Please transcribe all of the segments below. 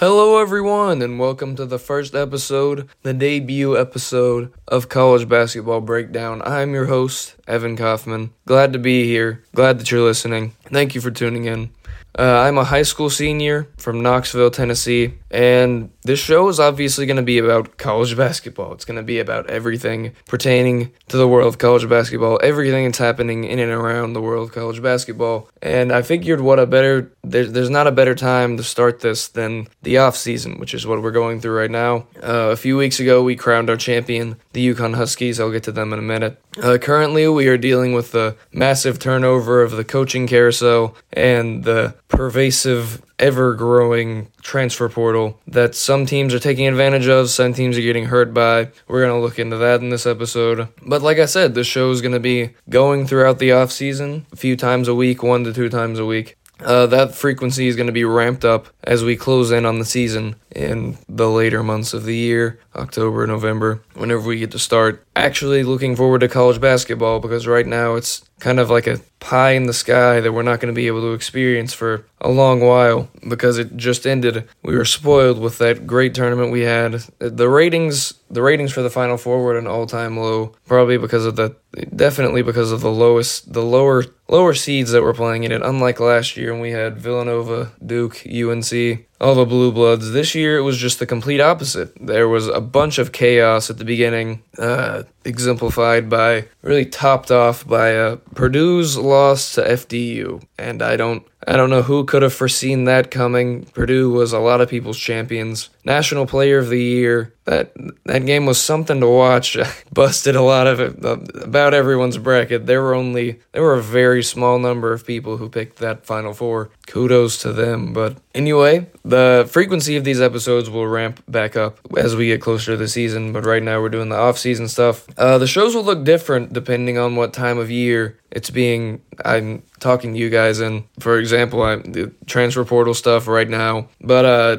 Hello, everyone, and welcome to the first episode, the debut episode of College Basketball Breakdown. I'm your host, Evan Kaufman. Glad to be here. Glad that you're listening. Thank you for tuning in. Uh, I'm a high school senior from Knoxville, Tennessee, and this show is obviously going to be about college basketball. It's going to be about everything pertaining to the world of college basketball, everything that's happening in and around the world of college basketball. And I figured what a better, there, there's not a better time to start this than the off season, which is what we're going through right now. Uh, a few weeks ago, we crowned our champion, the UConn Huskies. I'll get to them in a minute. Uh, currently, we are dealing with the massive turnover of the coaching carousel and the pervasive ever growing transfer portal that some teams are taking advantage of, some teams are getting hurt by. We're going to look into that in this episode. But like I said, the show is going to be going throughout the off season, a few times a week, one to two times a week. Uh, that frequency is going to be ramped up as we close in on the season in the later months of the year, October, November, whenever we get to start actually looking forward to college basketball because right now it's kind of like a pie in the sky that we're not going to be able to experience for a long while because it just ended. We were spoiled with that great tournament we had. The ratings, the ratings for the Final Four were at an all-time low, probably because of the, definitely because of the lowest, the lower, lower seeds that were playing in it. Unlike last year when we had Villanova, Duke, UNC, all the blue bloods. This year it was just the complete opposite. There was a bunch of chaos at the beginning, uh, exemplified by really topped off by uh, Purdue's loss to FDU, and I don't I don't know who could have foreseen that coming. Purdue was a lot of people's champions. National Player of the Year. That that game was something to watch. Busted a lot of it, about everyone's bracket. There were only there were a very small number of people who picked that Final Four. Kudos to them. But anyway, the frequency of these episodes will ramp back up as we get closer to the season. But right now we're doing the off season stuff. Uh, the shows will look different depending on what time of year it's being i'm talking to you guys and for example i'm the transfer portal stuff right now but uh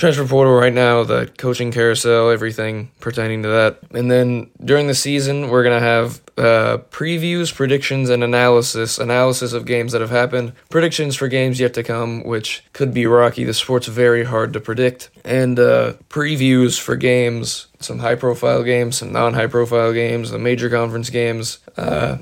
transfer portal right now the coaching carousel everything pertaining to that. And then during the season we're gonna have uh, previews predictions and analysis analysis of games that have happened predictions for games yet to come which could be rocky. The sport's very hard to predict. And uh, previews for games some high profile games, some non high profile games, the major conference games. Uh,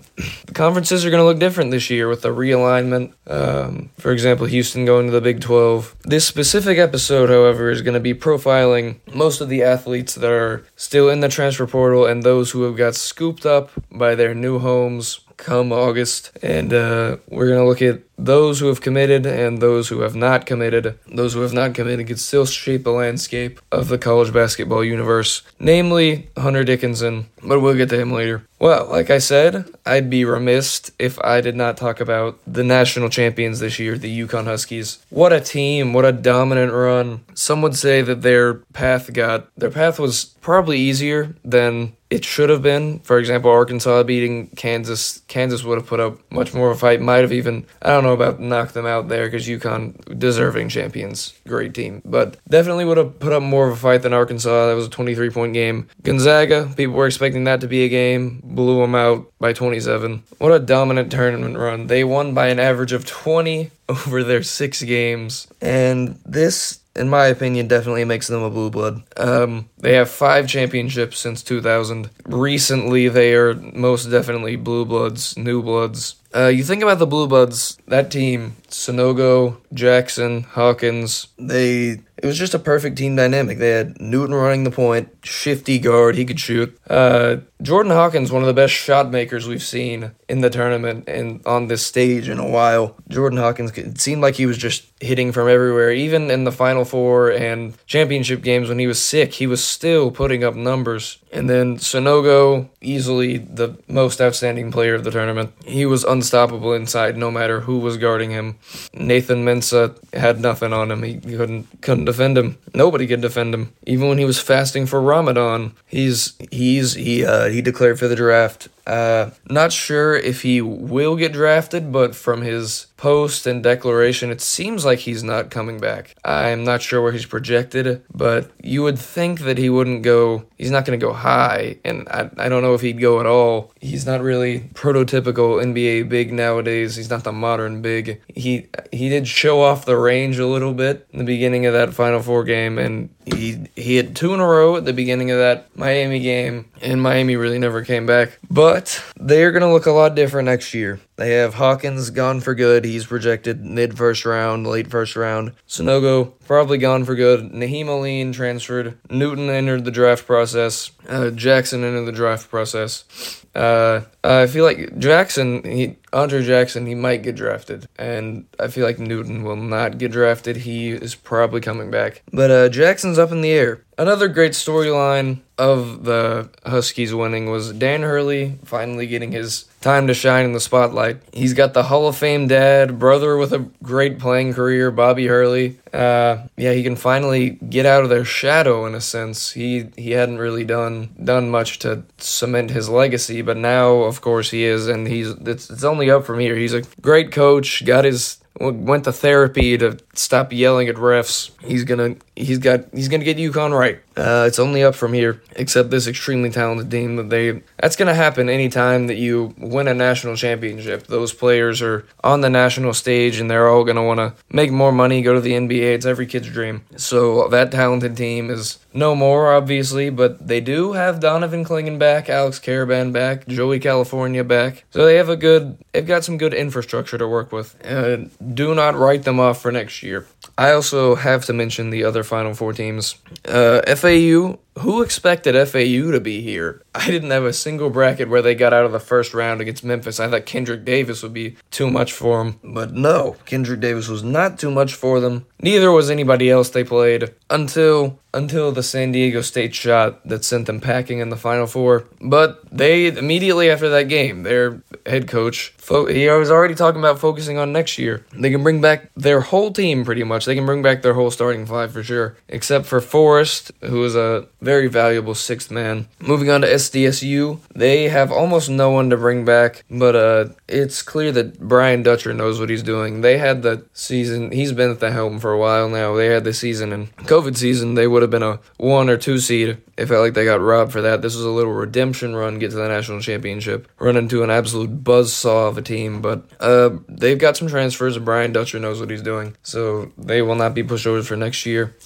the conferences are going to look different this year with the realignment. Um, for example, Houston going to the Big 12. This specific episode, however, is going to be profiling most of the athletes that are still in the transfer portal and those who have got scooped up by their new homes come August. And uh, we're going to look at those who have committed and those who have not committed. Those who have not committed could still shape the landscape of the college basketball universe, namely Hunter Dickinson, but we'll get to him later. Well, like I said, I'd be remiss if I did not talk about the national champions this year, the UConn Huskies. What a team, what a dominant run. Some would say that their path got their path was probably easier than it should have been. For example, Arkansas beating Kansas. Kansas would have put up much more of a fight, might have even I don't know know about knock them out there because UConn deserving champions, great team, but definitely would have put up more of a fight than Arkansas. That was a 23 point game. Gonzaga, people were expecting that to be a game, blew them out by 27. What a dominant tournament run! They won by an average of 20 over their six games, and this in my opinion, definitely makes them a blue blood. Um, they have five championships since 2000. Recently, they are most definitely blue bloods, new bloods. Uh, you think about the blue bloods, that team, Sanogo, Jackson, Hawkins, they it was just a perfect team dynamic. They had Newton running the point, shifty guard, he could shoot. Uh, Jordan Hawkins, one of the best shot makers we've seen in the tournament and on this stage in a while. Jordan Hawkins, it seemed like he was just hitting from everywhere. Even in the Final Four and championship games when he was sick, he was still putting up numbers. And then Sanogo, easily the most outstanding player of the tournament. He was unstoppable inside no matter who was guarding him. Nathan Mensah had nothing on him. He couldn't couldn't defend him. Nobody could defend him. Even when he was fasting for Ramadan, he's he's he uh, he declared for the draft. Uh, not sure if he will get drafted, but from his post and declaration, it seems like he's not coming back. I'm not sure where he's projected, but you would think that he wouldn't go, he's not going to go high, and I, I don't know if he'd go at all. He's not really prototypical NBA big nowadays. He's not the modern big. He he did show off the range a little bit in the beginning of that Final Four game, and he he had two in a row at the beginning of that Miami game, and Miami really never came back. But they're gonna look a lot different next year. They have Hawkins gone for good. He's projected mid first round, late first round. Sanogo probably gone for good. Nahiem Alleyne transferred. Newton entered the draft process. Uh, Jackson entered the draft process. Uh, I feel like Jackson, he Andre Jackson, he might get drafted, and I feel like Newton will not get drafted. He is probably coming back, but uh, Jackson's up in the air. Another great storyline of the Huskies winning was Dan Hurley finally getting his time to shine in the spotlight. He's got the Hall of Fame dad, brother with a great playing career, Bobby Hurley. Uh, yeah, he can finally get out of their shadow in a sense. He he hadn't really done done much to cement his legacy, but now, of course, he is, and he's it's it's only up from here. He's a great coach. Got his went to therapy to stop yelling at refs. He's gonna he's got he's gonna get UConn right. Uh, it's only up from here. Except this extremely talented team that they that's gonna happen anytime that you win a national championship. Those players are on the national stage and they're all gonna want to make more money, go to the NBA. It's every kid's dream. So that talented team is no more, obviously, but they do have Donovan Clingan back, Alex Karaban back, Joey Calcaterra back. So they have a good, they've got some good infrastructure to work with. Uh, do not write them off for next year. I also have to mention the other Final Four teams. Uh, FAU who expected FAU to be here? I didn't have a single bracket where they got out of the first round against Memphis. I thought Kendrick Davis would be too much for them, but no, Kendrick Davis was not too much for them. Neither was anybody else they played until until the San Diego State shot that sent them packing in the Final Four. But they immediately after that game, their head coach, he was already talking about focusing on next year. They can bring back their whole team pretty much. They can bring back their whole starting five for sure, except for Forrest, who is a very valuable sixth man. Moving on to SDSU, they have almost no one to bring back, but uh, it's clear that Brian Dutcher knows what he's doing. They had the season, he's been at the helm for a while now. They had the season and COVID season, they would have been a one or two seed. It felt like they got robbed for that. This was a little redemption run, get to the national championship, run into an absolute buzz saw of a team, but uh, they've got some transfers, and Brian Dutcher knows what he's doing, so they will not be pushovers for next year.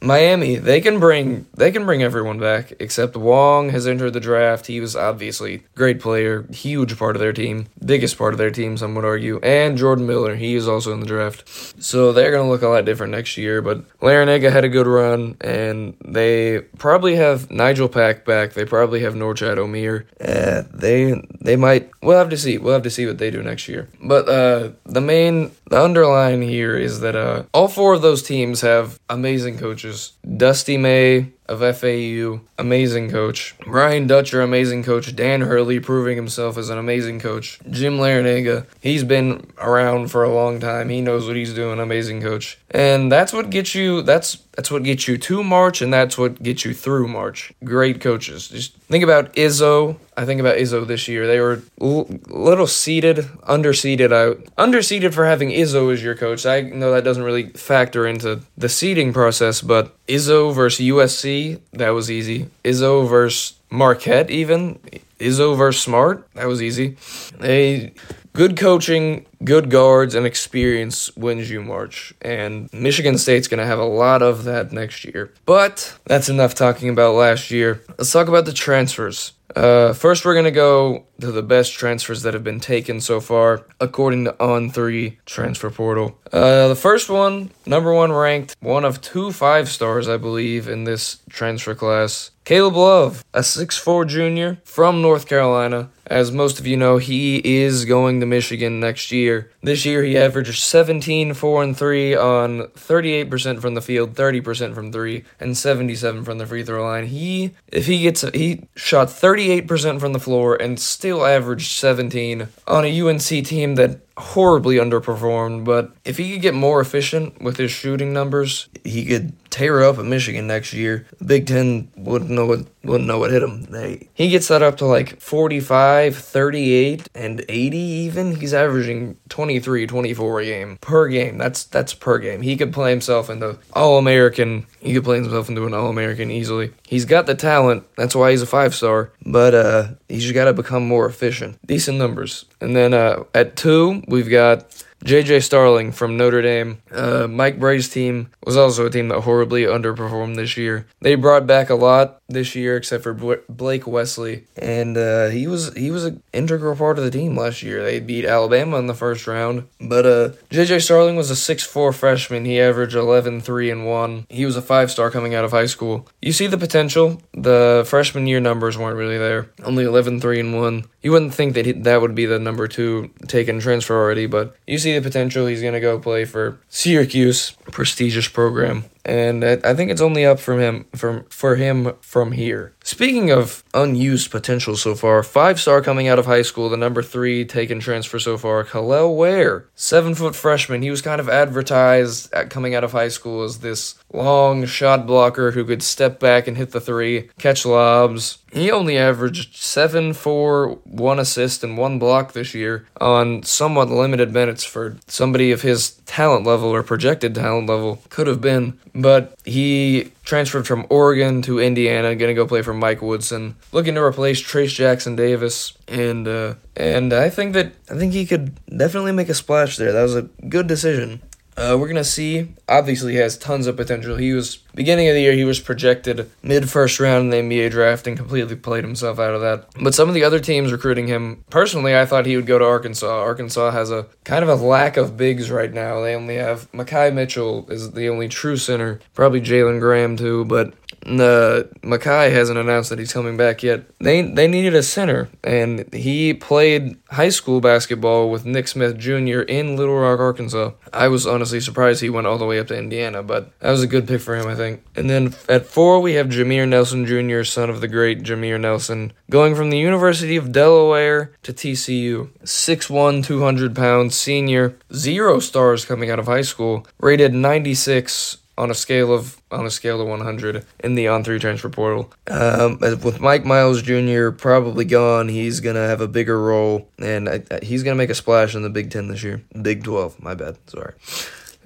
Miami, they can bring they can bring everyone back except Wong has entered the draft. He was obviously a great player, huge part of their team, biggest part of their team, some would argue. And Jordan Miller, he is also in the draft. So they're gonna look a lot different next year. But Larrañaga had a good run, and they probably have Nigel Pack back. They probably have Norchad Omier. Uh, they they might. We'll have to see. We'll have to see what they do next year. But uh, the main the underline here is that uh, all four of those teams have amazing coaches. Dusty May, of FAU, amazing coach. Brian Dutcher, amazing coach. Dan Hurley, proving himself as an amazing coach. Jim Larrañaga, he's been around for a long time. He knows what he's doing, amazing coach. And that's what gets you. That's that's what gets you to March, and that's what gets you through March. Great coaches. Just think about Izzo. I think about Izzo this year. They were a little seeded, underseeded out, underseeded for having Izzo as your coach. I know that doesn't really factor into the seeding process, but Izzo versus USC, that was easy. Izzo versus Marquette, even. Izzo versus Smart, that was easy. They good coaching, good guards, and experience wins you March. And Michigan State's going to have a lot of that next year. But that's enough talking about last year. Let's talk about the transfers. Uh, first, we're going to go to the best transfers that have been taken so far, according to On3 Transfer Portal. Uh, the first one, number one ranked, one of two five stars, I believe, in this transfer class. Caleb Love, a 6'4 junior from North Carolina. As most of you know, he is going to Michigan next year. This year he averaged 17, 4, and 3 on 38% from the field, 30% from 3, and 77 from the free throw line. He if he gets he shot 38% from the floor and still averaged 17 on a UNC team that horribly underperformed, but if he could get more efficient with his shooting numbers, he could tear up at Michigan next year. The Big Ten wouldn't know what wouldn't know what hit him. They, he gets that up to like 45, 38, and 80 even. He's averaging 23, 24 a game per game. That's that's per game. He could play himself into All American. He could play himself into an All American easily. He's got the talent. That's why he's a five star. But uh, he's just got to become more efficient. Decent numbers. And then uh, at two, we've got JJ Starling from Notre Dame. Uh, Mike Brey's team was also a team that horribly underperformed this year. They brought back a lot this year, except for Blake Wesley, and uh, he was he was an integral part of the team last year. They beat Alabama in the first round, but uh, JJ Starling was a six four freshman. He averaged 11, 3, and one. He was a five star coming out of high school. You see the potential. The freshman year numbers weren't really there. Only 11, 3, and one. You wouldn't think that he, that would be the number two taken transfer already, but you see the potential. He's gonna go play for Syracuse, prestigious program and I think it's only up from him from for him from here. Speaking of unused potential so far, five star coming out of high school, the number three taken transfer so far, Kel'el Ware, seven foot freshman. He was kind of advertised at coming out of high school as this long shot blocker who could step back and hit the three, catch lobs. He only averaged seven, four, one assist, and one block this year on somewhat limited minutes for somebody of his talent level or projected talent level could have been. But he transferred from Oregon to Indiana, going to go play for Mike Woodson, looking to replace Trayce Jackson Davis, and uh, and I think that I think he could definitely make a splash there. That was a good decision. Uh, we're gonna see. Obviously, he has tons of potential. He was beginning of the year. He was projected mid first round in the NBA draft and completely played himself out of that. But some of the other teams recruiting him, personally, I thought he would go to Arkansas. Arkansas has a kind of a lack of bigs right now. They only have Makhi Mitchell is the only true center. Probably Jalen Graham too, but uh, Makhi hasn't announced that he's coming back yet. They they needed a center, and he played high school basketball with Nick Smith Jr. in Little Rock, Arkansas. I was honestly surprised he went all the way up to Indiana, but that was a good pick for him, I think. And then at four, we have Jameer Nelson Jr., son of the great Jameer Nelson, going from the University of Delaware to TCU. 6'1", 200 pounds, senior, zero stars coming out of high school, rated 96 on a scale of on a scale of 100 in the on three transfer portal. Um, with Mike Miles Jr. probably gone, he's gonna have a bigger role, and I, I, he's gonna make a splash in the Big Ten this year. Big 12, my bad. Sorry.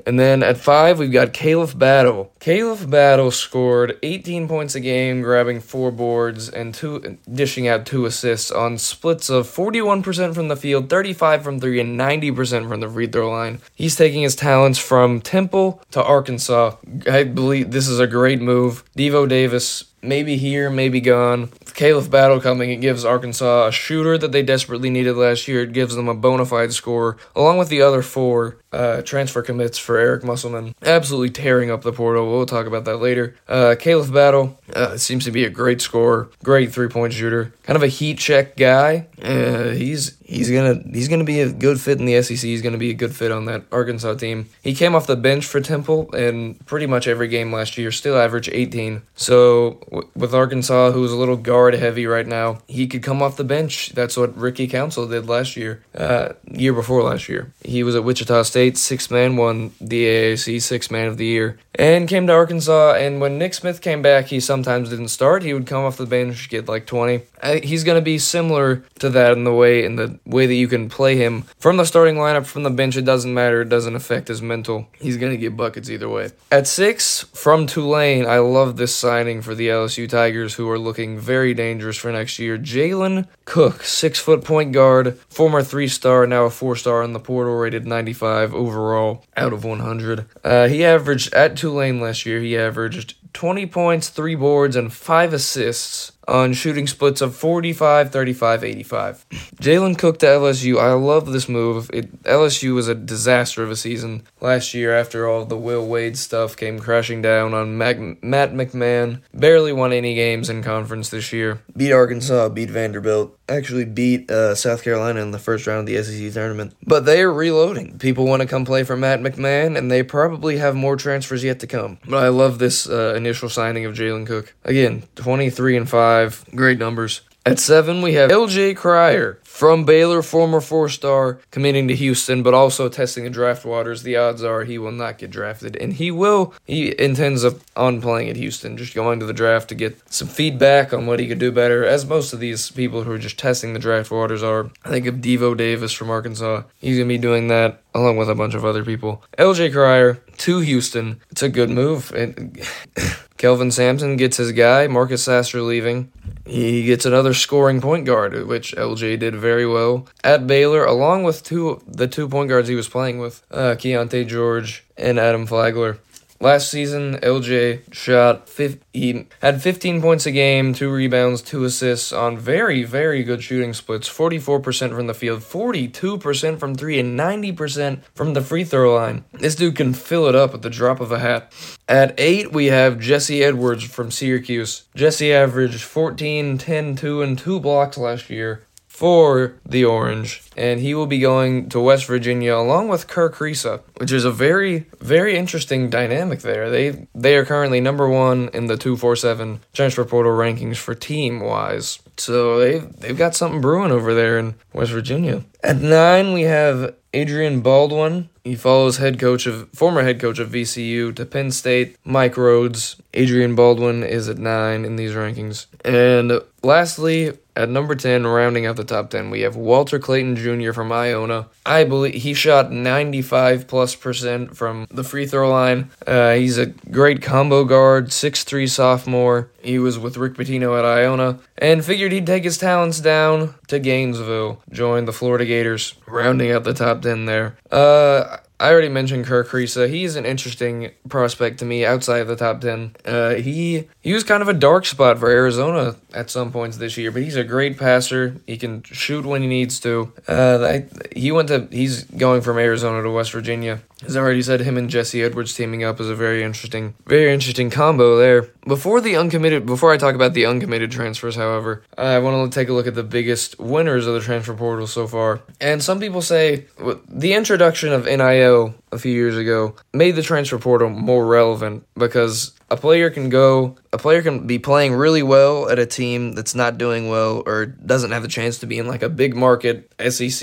And then at five, we've got Khalif Battle. Khalif Battle scored 18 points a game, grabbing four boards and two, dishing out two assists on splits of 41% from the field, 35 from three, and 90% from the free throw line. He's taking his talents from Temple to Arkansas. I believe this is a great move. Devo Davis maybe here, maybe gone. Khalif Battle coming, it gives Arkansas a shooter that they desperately needed last year. It gives them a bona fide score, along with the other four uh, transfer commits for Eric Musselman. Absolutely tearing up the portal. We'll talk about that later. Uh, Battle uh, seems to be a great scorer, great three point shooter, kind of a heat check guy. Uh, he's he's gonna he's gonna be a good fit in the SEC. He's gonna be a good fit on that Arkansas team. He came off the bench for Temple and pretty much every game last year, still averaged 18. So w- with Arkansas, who's a little guard heavy right now, he could come off the bench. That's what Ricky Council did last year, uh, year before last year. He was at Wichita State, six man, won the AAC six man of the year, and came to Arkansas. And when Nick Smith came back, he sometimes didn't start. He would come off the bench, get like 20. he's gonna be similar to that in the way in the way that you can play him from the starting lineup, from the bench. It doesn't matter. It doesn't affect his mental. He's gonna get buckets either way. At six, from Tulane, I love this signing for the LSU Tigers, who are looking very dangerous for next year. Jalen Cook, six foot point guard, former three star, now a four star in the portal, rated 95 overall out of 100. Uh, he averaged at Tulane last year. He averaged 20 points, 3 boards, and 5 assists on shooting splits of 45, 35, 85. Jalen Cook to LSU. I love this move. It, LSU was a disaster of a season last year after all the Will Wade stuff came crashing down on Matt McMahon. Barely won any games in conference this year. Beat Arkansas, beat Vanderbilt, actually beat uh, South Carolina in the first round of the SEC tournament. But they are reloading. People want to come play for Matt McMahon, and they probably have more transfers yet to come. But I love this uh, initial signing of Jalen Cook. Again, 23 and 5, great numbers. At seven, we have LJ Cryer from Baylor, former four star, committing to Houston, but also testing the draft waters. The odds are he will not get drafted, and he will. He intends on playing at Houston, just going to the draft to get some feedback on what he could do better, as most of these people who are just testing the draft waters are. I think of Devo Davis from Arkansas. He's going to be doing that along with a bunch of other people. LJ Cryer to Houston. It's a good move. It, Kelvin Sampson gets his guy. Marcus Sasser leaving. He gets another scoring point guard, which LJ did very well at Baylor, along with two the two point guards he was playing with, uh, Keyonte George and Adam Flagler. Last season, LJ shot he had 15 points a game, two rebounds, two assists on very very good shooting splits. 44% from the field, 42% from 3 and 90% from the free throw line. This dude can fill it up at the drop of a hat. At 8, we have Jesse Edwards from Syracuse. Jesse averaged 14, 10, 2 and 2 blocks last year for the Orange, and he will be going to West Virginia along with Kerr Kriisa, which is a very, very interesting dynamic there. They they are currently number one in the two four seven transfer portal rankings for team wise. So they they've got something brewing over there in West Virginia. At nine, we have Adrian Baldwin. He follows head coach of former head coach of VCU to Penn State, Mike Rhodes. Adrian Baldwin is at nine in these rankings. And lastly, at number 10, rounding out the top 10, we have Walter Clayton Jr. from Iona. I believe he shot 95 plus percent from the free throw line. Uh, he's a great combo guard, six-three sophomore. He was with Rick Pitino at Iona and figured he'd take his talents down to Gainesville, join the Florida Gators, rounding out the top 10 there. Uh, I already mentioned Kerr Kriisa. He's an interesting prospect to me outside of the top 10. Uh, he he was kind of a dark spot for Arizona at some points this year, but he's a great passer. He can shoot when he needs to. Uh, I, he went to he's going from Arizona to West Virginia. As I already said, him and Jesse Edwards teaming up is a very interesting, very interesting combo there. Before the uncommitted, before I talk about the uncommitted transfers, however, I want to take a look at the biggest winners of the transfer portal so far. And some people say the introduction of NIL a few years ago made the transfer portal more relevant because a player can go a player can be playing really well at a team that's not doing well or doesn't have the chance to be in like a big market SEC,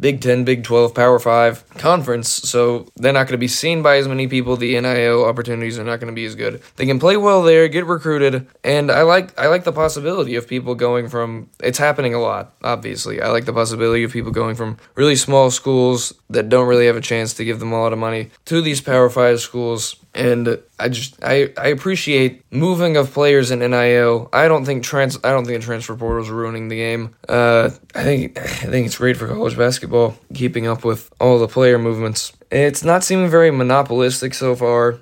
Big 10, Big 12, Power 5 conference, so they're not going to be seen by as many people. The NIL opportunities are not going to be as good. They can play well there, get recruited, and I like I like the possibility of people going from it's happening a lot, obviously. I like the possibility of people going from really small schools that don't really have a chance to give them a lot of money to these Power 5 schools and I just I, I appreciate moving of players in NIL. I don't think trans I don't think the transfer portal is ruining the game. Uh, I think I think it's great for college basketball, keeping up with all the player movements. It's not seeming very monopolistic so far.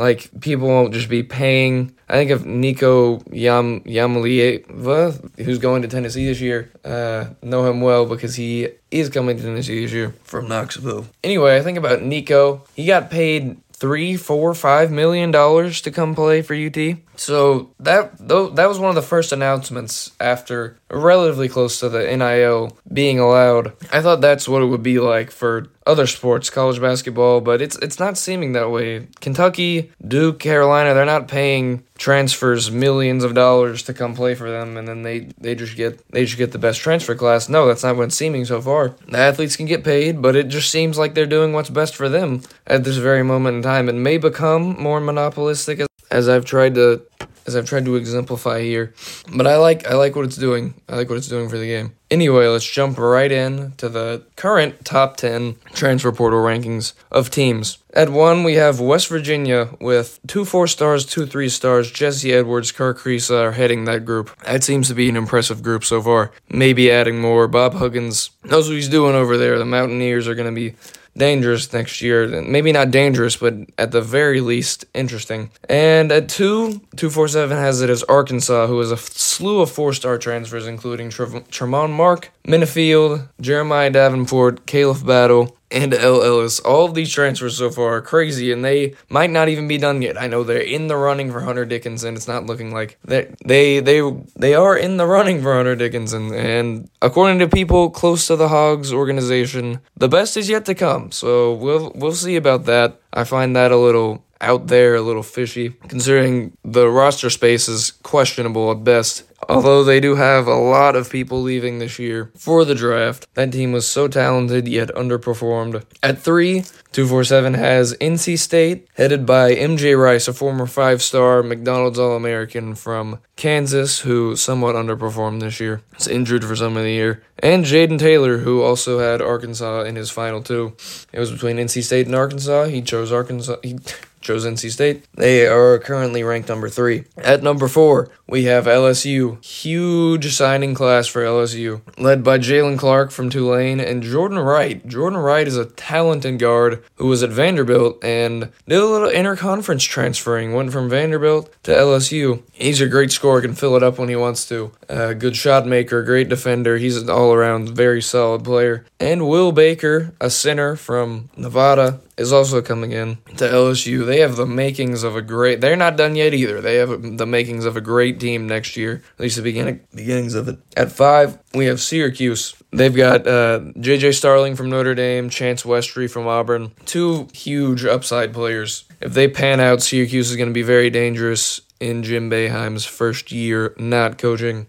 Like people won't just be paying. I think of Nico Yam Iamaleava, who's going to Tennessee this year. Uh, know him well because he is coming to Tennessee this year from Knoxville. Anyway, I think about Nico. He got paid three, four, five million dollars to come play for UT. So that though that was one of the first announcements after relatively close to the NIL being allowed. I thought that's what it would be like for other sports, college basketball, but it's it's not seeming that way. Kentucky, Duke, Carolina, they're not paying transfers millions of dollars to come play for them and then they they just get they just get the best transfer class. No, that's not what it's seeming so far. The athletes can get paid, but it just seems like they're doing what's best for them at this very moment in time. It may become more monopolistic as, I've tried to as I've tried to exemplify here. But I like I like what it's doing. I like what it's doing for the game. Anyway, let's jump right in to the current top 10 transfer portal rankings of teams. At 1, we have West Virginia with two 4 stars, two 3 stars. Jesse Edwards, Kerr Kriisa are heading that group. That seems to be an impressive group so far. Maybe adding more. Bob Huggins knows what he's doing over there. The Mountaineers are going to be dangerous next year. Maybe not dangerous, but at the very least interesting. And at two, two four seven has it as Arkansas, who has a slew of four star transfers, including Tramon Mark, Minifield, Jeremiah Davenport, Khalif Battle, and El Ellis. All of these transfers so far are crazy, and they might not even be done yet. I know they're in the running for Hunter Dickinson. It's not looking like they they they they are in the running for Hunter Dickinson, and according to people close to the Hogs organization, the best is yet to come. So we'll we'll see about that. I find that a little out there, a little fishy, considering the roster space is questionable at best although they do have a lot of people leaving this year for the draft. That team was so talented yet underperformed. At three, 247 has NC State, headed by MJ Rice, a former five star McDonald's All American from Kansas, who somewhat underperformed this year. Was injured for some of the year. And Jayden Taylor, who also had Arkansas in his final two. It was between NC State and Arkansas. He chose Arkansas. He chose NC State. They are currently ranked number three. At number four, we have LSU. Huge signing class for LSU, led by Jalen Clark from Tulane and Jordan Wright. Jordan Wright is a talented guard who was at Vanderbilt and did a little interconference transferring, went from Vanderbilt to LSU. He's a great scorer, can fill it up when he wants to. Uh, good shot maker, great defender. He's an all around very solid player. And Will Baker, a center from Nevada, is also coming in to LSU. They have the makings of a great. They're not done yet either. They have the makings of a great team next year. At least the beginning beginnings of it. At five, we have Syracuse. They've got uh, J.J. Starling from Notre Dame, Chance Westry from Auburn. Two huge upside players. If they pan out, Syracuse is going to be very dangerous in Jim Boeheim's first year not coaching.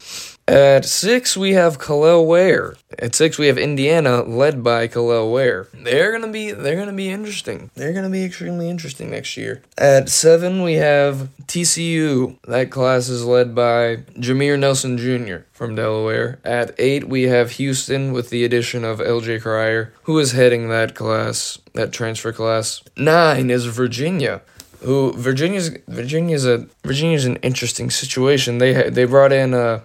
At six, we have Kel'el Ware. At six, we have Indiana, led by Kel'el Ware. They're gonna be they're gonna be interesting. They're gonna be extremely interesting next year. At seven, we have TCU. That class is led by Jameer Nelson Jr. from Delaware. At eight, we have Houston with the addition of LJ Cryer, who is heading that class, that transfer class. Nine is Virginia who Virginia's Virginia's a Virginia's an interesting situation. They they brought in uh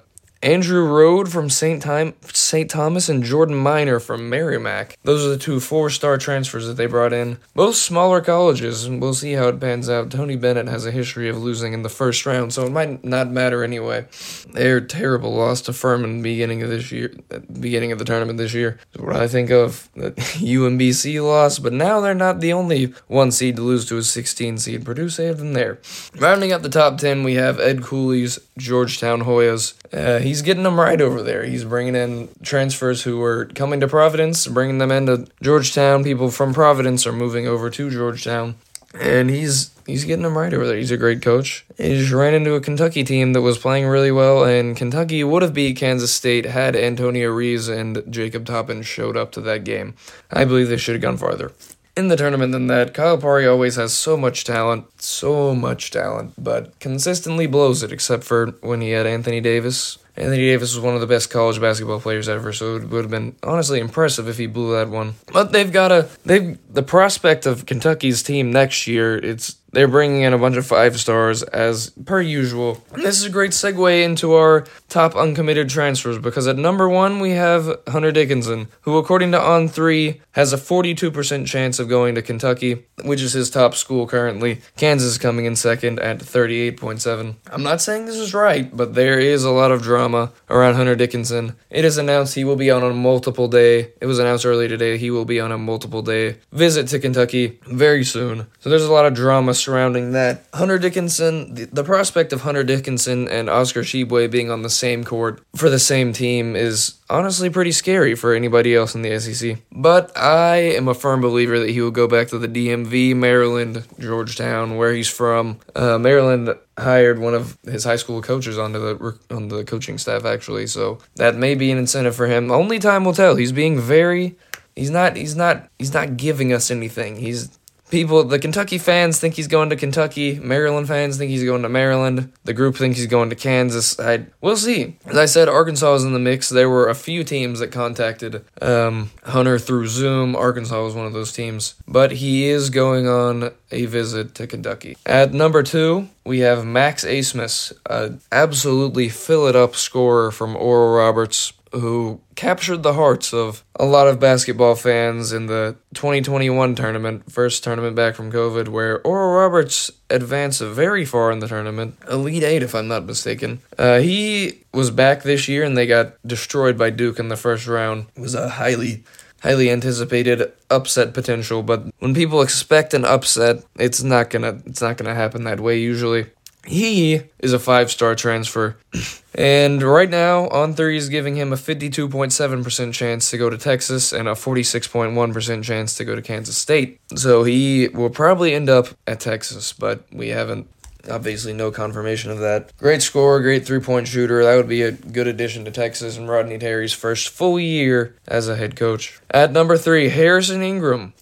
Andrew Rohde from St. Time, St. Thomas and Jordan Minor from Merrimack. Those are the two four-star transfers that they brought in. Both smaller colleges, and we'll see how it pans out. Tony Bennett has a history of losing in the first round, so it might not matter anyway. They're terrible. Lost to Furman beginning of this year, beginning of the tournament this year. what I think of the UMBC loss, but now they're not the only one seed to lose to a 16 seed. Purdue saved them there. Rounding up the top 10, we have Ed Cooley's Georgetown Hoyas. Uh, he's getting them right over there. He's bringing in transfers who are coming to Providence, bringing them into Georgetown. People from Providence are moving over to Georgetown, and he's he's getting them right over there. He's a great coach. He just ran into a Kentucky team that was playing really well, and Kentucky would have beat Kansas State had Antonio Reeves and Jacob Toppin showed up to that game. I believe they should have gone farther in the tournament than that. Calipari always has so much talent, so much talent, but consistently blows it, except for when he had Anthony Davis. Anthony Davis was one of the best college basketball players ever, so it would have been honestly impressive if he blew that one. But they've got a they've the prospect of Kentucky's team next year. It's they're bringing in a bunch of five stars as per usual. And this is a great segue into our top uncommitted transfers because at number one we have Hunter Dickinson, who according to On3 has a 42% chance of going to Kentucky, which is his top school currently. Kansas is coming in second at 38.7. I'm not saying this is right, but there is a lot of drama around Hunter Dickinson. It is announced he will be on a multiple day. It was announced earlier today he will be on a multiple day visit to Kentucky very soon. So there's a lot of drama surrounding that. Hunter Dickinson, the, the prospect of Hunter Dickinson and Oscar Tshiebwe being on the same court for the same team is honestly pretty scary for anybody else in the SEC. But I am a firm believer that he will go back to the DMV, Maryland, Georgetown, where he's from. Uh, Maryland hired one of his high school coaches onto the on the coaching staff actually, so that may be an incentive for him. Only time will tell. He's being very he's not he's not he's not giving us anything. He's people the Kentucky fans think he's going to Kentucky, Maryland fans think he's going to Maryland, the group thinks he's going to Kansas. I we'll see. As I said, Arkansas is in the mix. There were a few teams that contacted um, Hunter through Zoom. Arkansas was one of those teams, but he is going on a visit to Kentucky. At number two, we have Max Abmas, an absolutely fill it up scorer from Oral Roberts who captured the hearts of a lot of basketball fans in the 2021 tournament, first tournament back from COVID, where Oral Roberts advanced very far in the tournament, Elite Eight, if I'm not mistaken. Uh, he was back this year, and they got destroyed by Duke in the first round. It was a highly highly anticipated upset potential, but when people expect an upset, it's not gonna it's not gonna happen that way usually. He is a five star transfer. And right now, On3 is giving him a 52.7% chance to go to Texas and a 46.1% chance to go to Kansas State. So he will probably end up at Texas, but we haven't obviously no confirmation of that. Great scorer, great three point shooter. That would be a good addition to Texas and Rodney Terry's first full year as a head coach. At number three, Harrison Ingram.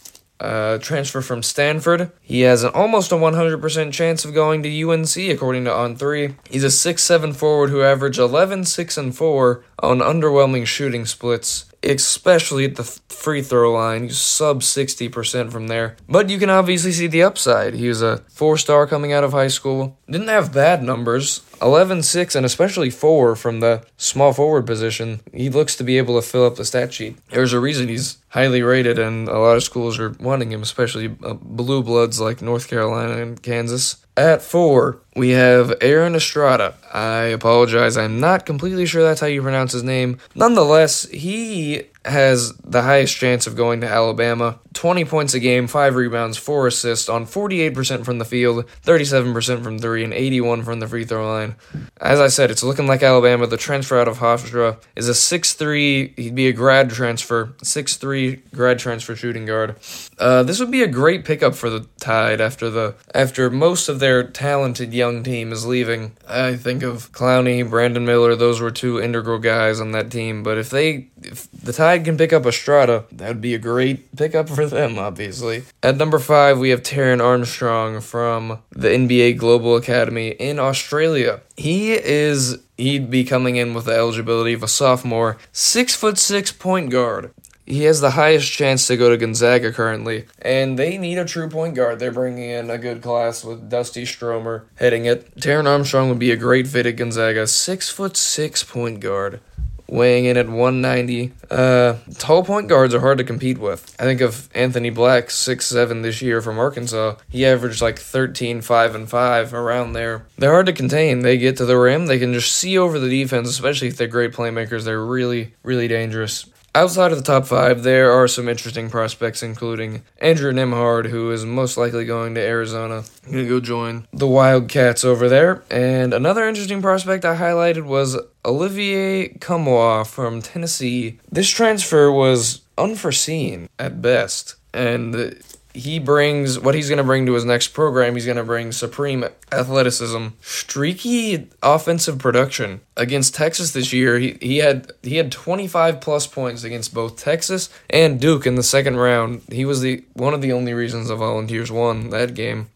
Uh, transfer from Stanford. He has an almost a 100% chance of going to UNC, according to On3. He's a 6'7 forward who averaged 11, 6, and 4 on underwhelming shooting splits especially at the free throw line. He's sub 60% from there. But you can obviously see the upside. He was a four star coming out of high school. Didn't have bad numbers 11 6 and especially 4 from the small forward position. He looks to be able to fill up the stat sheet. There's a reason he's highly rated, and a lot of schools are wanting him, especially uh, blue bloods like North Carolina and Kansas. At four, we have Aaron Estrada. I apologize, I'm not completely sure that's how you pronounce his name. Nonetheless, he has the highest chance of going to Alabama. 20 points a game, 5 rebounds, 4 assists on 48% from the field, 37% from 3, and 81 from the free throw line. As I said, it's looking like Alabama. The transfer out of Hofstra is a 6'3, he'd be a grad transfer, 6'3 grad transfer shooting guard. Uh, this would be a great pickup for the Tide after the after most of their talented young team is leaving. I think of Clowney, Brandon Miller, those were two integral guys on that team, but if they if the Tide can pick up Estrada, that would be a great pickup for them, obviously. At number five, we have Taran Armstrong from the NBA Global Academy in Australia. He is he'd be coming in with the eligibility of a sophomore, six foot six point guard. He has the highest chance to go to Gonzaga currently, and they need a true point guard. They're bringing in a good class with Dusty Stromer heading it. Taran Armstrong would be a great fit at Gonzaga, six foot six point guard weighing in at 190. Uh, tall point guards are hard to compete with. I think of Anthony Black, six seven this year from Arkansas. He averaged like 13, 5, and 5 around there. They're hard to contain. They get to the rim, they can just see over the defense, especially if they're great playmakers. They're really, really dangerous. Outside of the top five, there are some interesting prospects, including Andrew Nembhard, who is most likely going to Arizona. I'm Gonna go join the Wildcats over there. And another interesting prospect I highlighted was Olivier Nkamhoua from Tennessee. This transfer was unforeseen at best, and he brings what he's going to bring to his next program. He's going to bring supreme athleticism, streaky offensive production. Against Texas this year, he, he had he had 25 plus points against both Texas and Duke in the second round. He was the one of the only reasons the Volunteers won that game.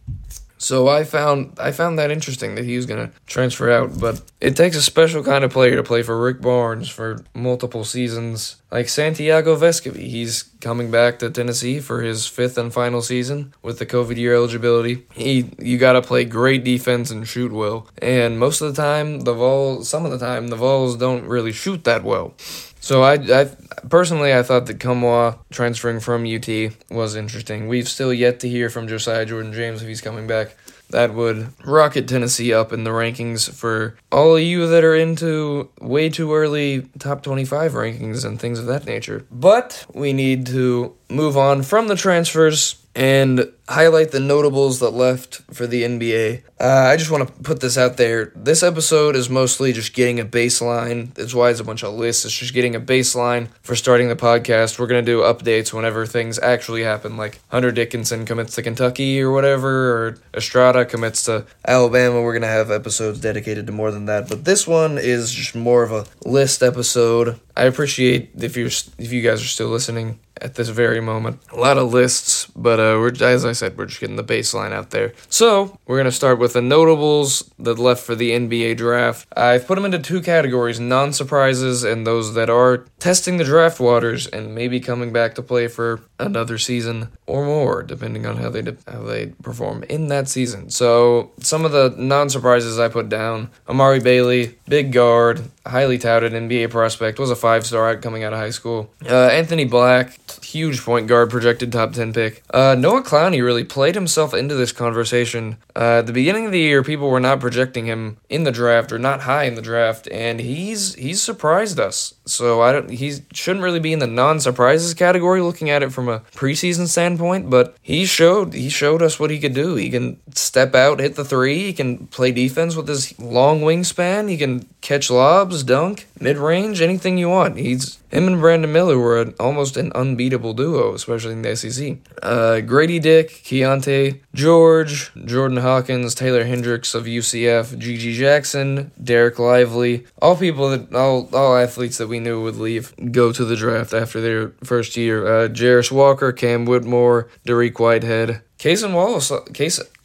So I found I found that interesting that he was gonna transfer out, but it takes a special kind of player to play for Rick Barnes for multiple seasons. Like Santiago Vescovi, he's coming back to Tennessee for his fifth and final season with the COVID year eligibility. He you gotta play great defense and shoot well. And most of the time the Vols some of the time the Vols don't really shoot that well. So I, I personally I thought that Nkamhoua transferring from UT was interesting. We've still yet to hear from Josiah Jordan James if he's coming back. That would rocket Tennessee up in the rankings for all of you that are into way too early top 25 rankings and things of that nature. But we need to move on from the transfers and highlight the notables that left for the NBA. Uh, I just want to put this out there. This episode is mostly just getting a baseline. That's why it's a bunch of lists. It's just getting a baseline for starting the podcast. We're going to do updates whenever things actually happen, like Hunter Dickinson commits to Kentucky or whatever, or Estrada commits to Alabama. We're going to have episodes dedicated to more than that. But this one is just more of a list episode. I appreciate if you're if you guys are still listening at this very moment. A lot of lists, but uh, we're as I said, we're just getting the baseline out there. So we're gonna start with the notables that left for the NBA draft. I've put them into two categories: non-surprises and those that are testing the draft waters and maybe coming back to play for another season or more, depending on how they how they perform in that season. So some of the non-surprises I put down: Amari Bailey, big guard, highly touted NBA prospect, was a five-star coming out of high school. Uh, Anthony Black, huge point guard, projected top ten pick. Uh, Noah Clowney really played himself into this conversation. Uh, at the beginning of the year, people were not projecting him in the draft or not high in the draft, and he's he's surprised us. So I don't he shouldn't really be in the non-surprises category looking at it from a preseason standpoint, but he showed he showed us what he could do. He can step out, hit the three, he can play defense with his long wingspan, he can catch lobs, dunk, mid-range, anything you want. He's him and Brandon Miller were an, almost an unbeatable duo, especially in the SEC. Uh, Grady Dick, Keyonte George, Jordan Hawkins, Taylor Hendricks of UCF, GG Jackson, Dereck Lively, all people that all all athletes that we knew would leave go to the draft after their first year. Uh, Jarace Walker, Cam Whitmore, Dariq Whitehead, Cason Wallace,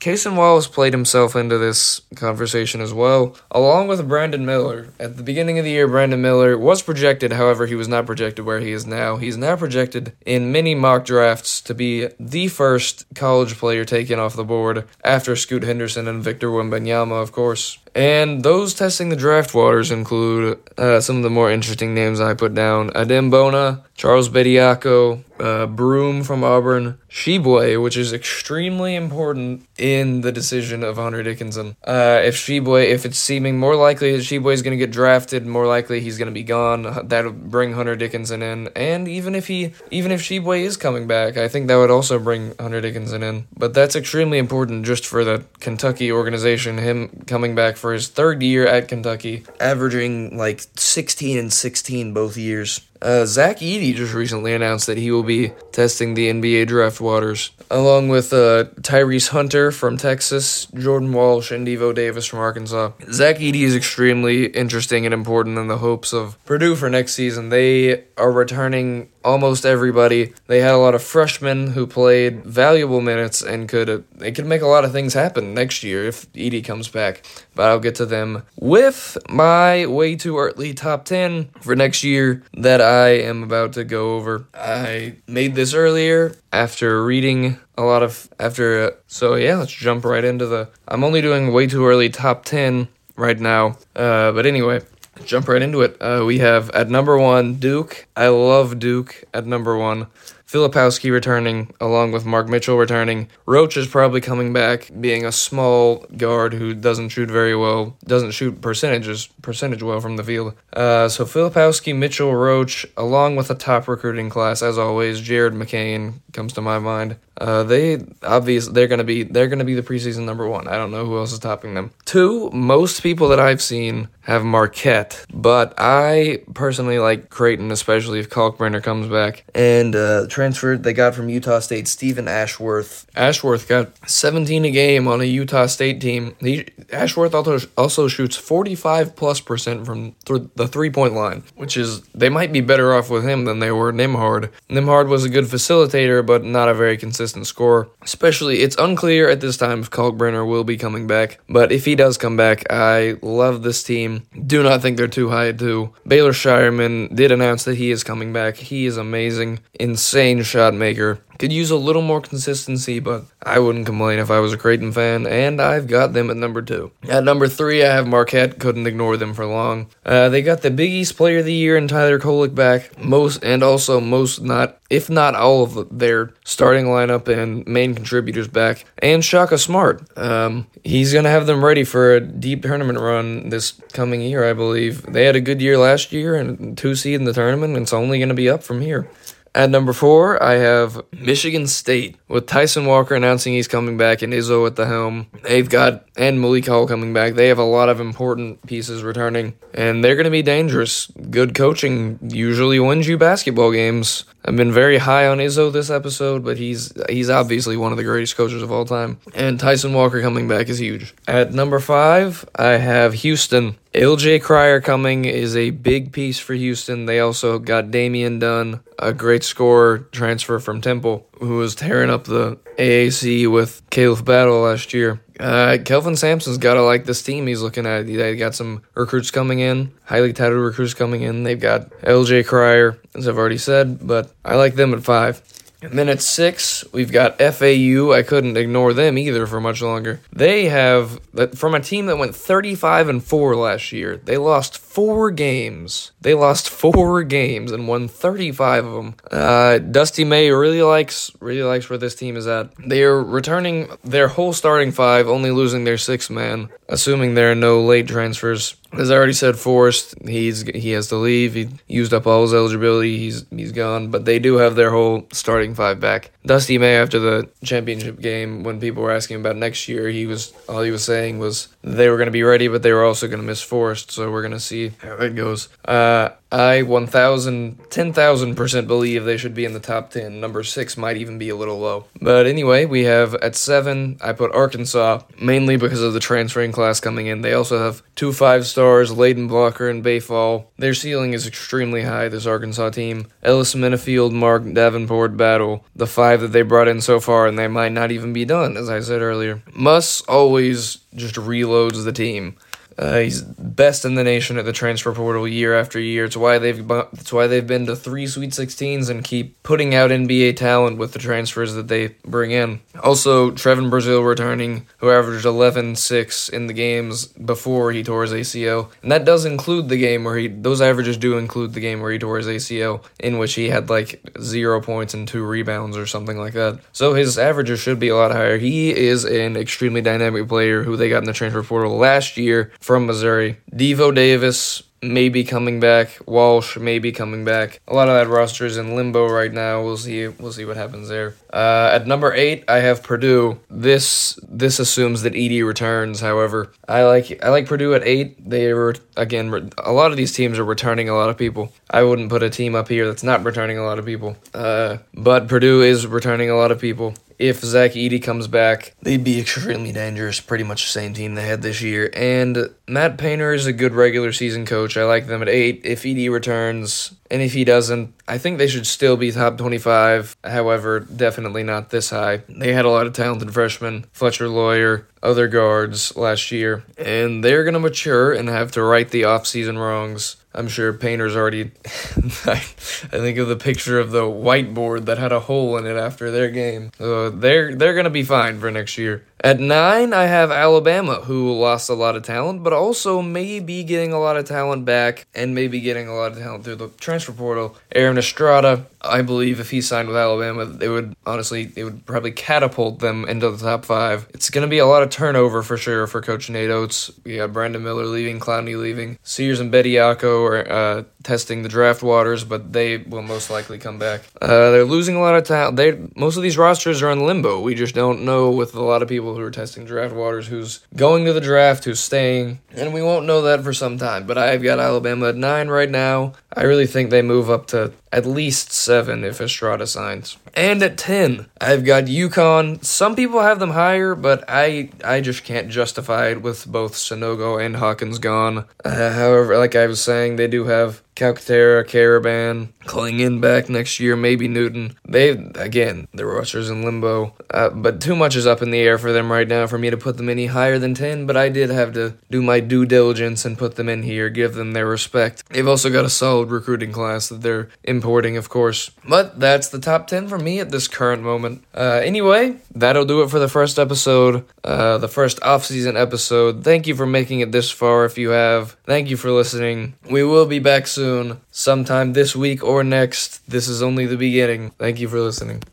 Cason, Wallace played himself into this conversation as well, along with Brandon Miller. At the beginning of the year, Brandon Miller was projected, however, he was not projected where he is now. He's now projected in many mock drafts to be the first college player taken off the board after Scoot Henderson and Victor Wembanyama, of course. And those testing the draft waters include uh, some of the more interesting names I put down Adem Bona, Charles Bediako, uh, Broome from Auburn, Tshiebwe, which is extremely important in the decision of Hunter Dickinson. Uh, if Tshiebwe, if it's seeming more likely that Tshiebwe is going to get drafted, more likely he's going to be gone. That'll bring Hunter Dickinson in, and even if he, even if Tshiebwe is coming back, I think that would also bring Hunter Dickinson in. But that's extremely important just for the Kentucky organization. Him coming back for his third year at Kentucky, averaging like 16 and 16 both years. Uh, Zach Edey just recently announced that he will be testing the NBA draft waters, along with uh, Tyrese Hunter from Texas, Jordan Walsh, and Devo Davis from Arkansas. Zach Edey is extremely interesting and important in the hopes of Purdue for next season. They are returning almost everybody. They had a lot of freshmen who played valuable minutes and could uh, they could make a lot of things happen next year if Edey comes back. But I'll get to them with my way too early top 10 for next year that I am about to go over. I made this earlier after reading a lot of after uh, so yeah, let's jump right into the I'm only doing way too early top 10 right now. Uh, but anyway, jump right into it. Uh, we have at number one Duke. I love Duke at number one. Filipowski returning, along with Mark Mitchell returning. Roach is probably coming back, being a small guard who doesn't shoot very well, doesn't shoot percentages percentage well from the field. Uh, so Filipowski, Mitchell, Roach, along with a top recruiting class as always. Jared McCain comes to my mind. Uh, they obviously they're gonna be they're gonna be the preseason number one. I don't know who else is topping them. Two, most people that I've seen have Marquette, but I personally like Creighton, especially if Kalkbrenner comes back. And uh, transferred they got from Utah State, Stephen Ashworth. Ashworth got 17 a game on a Utah State team. He, Ashworth also also shoots 45 plus percent from th- the three point line, which is they might be better off with him than they were Nimhard. Nembhard was a good facilitator, but not a very consistent score. Especially, it's unclear at this time if Kalkbrenner will be coming back, but if he does come back, I love this team. Do not think they're too high too. Baylor Scheierman did announce that he is coming back. He is amazing, insane shot maker. Could use a little more consistency, but I wouldn't complain if I was a Creighton fan, and I've got them at number two. At number three, I have Marquette. Couldn't ignore them for long. Uh, they got the Big East Player of the Year and Tyler Kolek back, most and also most not, if not all of their starting lineup and main contributors back, and Shaka Smart. Um, he's gonna have them ready for a deep tournament run this coming year, I believe. They had a good year last year and two seed in the tournament. And it's only gonna be up from here. At number four, I have Michigan State with Tyson Walker announcing he's coming back and Izzo at the helm. They've got and Malik Hall coming back. They have a lot of important pieces returning, and they're going to be dangerous. Good coaching usually wins you basketball games. I've been very high on Izzo this episode, but he's he's obviously one of the greatest coaches of all time. And Tyson Walker coming back is huge. At number five, I have Houston. LJ Cryer coming is a big piece for Houston. They also got Damian Dunn, a great scorer transfer from Temple, who was tearing up the AAC with Khalif Battle last year. Uh, Kelvin Sampson's got to like this team he's looking at. They got some recruits coming in, highly touted recruits coming in. They've got LJ Cryer, as I've already said, but I like them at five. At six, we've got FAU. I couldn't ignore them either for much longer. They have from a team that went 35 and 4 last year. They lost 4 games. They lost 4 games and won 35 of them. Uh, Dusty May really likes really likes where this team is at. They are returning their whole starting five, only losing their sixth man, assuming there are no late transfers As I already said, Forrest he's he has to leave. He used up all his eligibility. He's he's gone. But they do have their whole starting five back. Dusty May after the championship game, when people were asking about next year, he was all he was saying was they were going to be ready, but they were also going to miss Forrest. So we're going to see how it goes. Uh, I 1,000, 10,000% believe they should be in the top 10. Number 6 might even be a little low. But anyway, we have at 7, I put Arkansas, mainly because of the transferring class coming in. They also have two five stars, Layden Blocker and Baye Fall. Their ceiling is extremely high, this Arkansas team. Ellis Minifield, Mark Davenport battle, the five that they brought in so far, and they might not even be done, as I said earlier. Muss always just reloads the team. Uh, he's best in the nation at the transfer portal year after year. It's why they've it's why they've been to three Sweet 16s and keep putting out NBA talent with the transfers that they bring in. Also, Trevon Brazile returning, who averaged 11-6 in the games before he tore his ACL, and that does include the game where he those averages do include the game where he tore his ACL, in which he had like zero points and two rebounds or something like that. So his averages should be a lot higher. He is an extremely dynamic player who they got in the transfer portal last year from Missouri. Devo Davis may be coming back. Walsh may be coming back. A lot of that roster is in limbo right now. We'll see. We'll see what happens there. Uh, at number eight, I have Purdue. This this assumes that Edey returns. However, I like I like Purdue at eight. They were again a lot of these teams are returning a lot of people. I wouldn't put a team up here that's not returning a lot of people. Uh, but Purdue is returning a lot of people if Zach Edey comes back, they'd be extremely dangerous. Pretty much the same team they had this year. And Matt Painter is a good regular season coach. I like them at eight. If Edey returns, and if he doesn't, I think they should still be top 25. However, definitely not this high. They had a lot of talented freshmen, Fletcher Loyer, other guards last year, and they're going to mature and have to right the offseason wrongs. I'm sure Painter's already. I think of the picture of the whiteboard that had a hole in it after their game. So they're they're gonna be fine for next year. At nine, I have Alabama, who lost a lot of talent, but also may be getting a lot of talent back and maybe getting a lot of talent through the transfer portal. Aaron Estrada, I believe if he signed with Alabama, they would honestly, it would probably catapult them into the top five. It's going to be a lot of turnover for sure for Coach Nate Oats. We got Brandon Miller leaving, Clowney leaving. Sears and Bediako are uh, testing the draft waters, but they will most likely come back. Uh, they're losing a lot of talent. They most of these rosters are in limbo. We just don't know with a lot of people who are testing draft waters who's going to the draft, who's staying, and we won't know that for some time. But I've got Alabama at nine right now. I really think they move up to at least seven if Estrada signs. And at ten, I've got UConn. Some people have them higher, but I I just can't justify it with both Sanogo and Hawkins gone. Uh, however, like I was saying, they do have Calcaterra, Karaban, Clingan back next year, maybe Newton. They again, the roster's in limbo, uh, but too much is up in the air for them right now for me to put them any higher than ten. But I did have to do my due diligence and put them in here, give them their respect. They've also got a solid recruiting class that they're importing, of course. But that's the top ten for me at this current moment. Uh, anyway, that'll do it for the first episode, uh, the first off-season episode. Thank you for making it this far. If you have, thank you for listening. We will be back soon, sometime this week or next. This is only the beginning. Thank you for listening.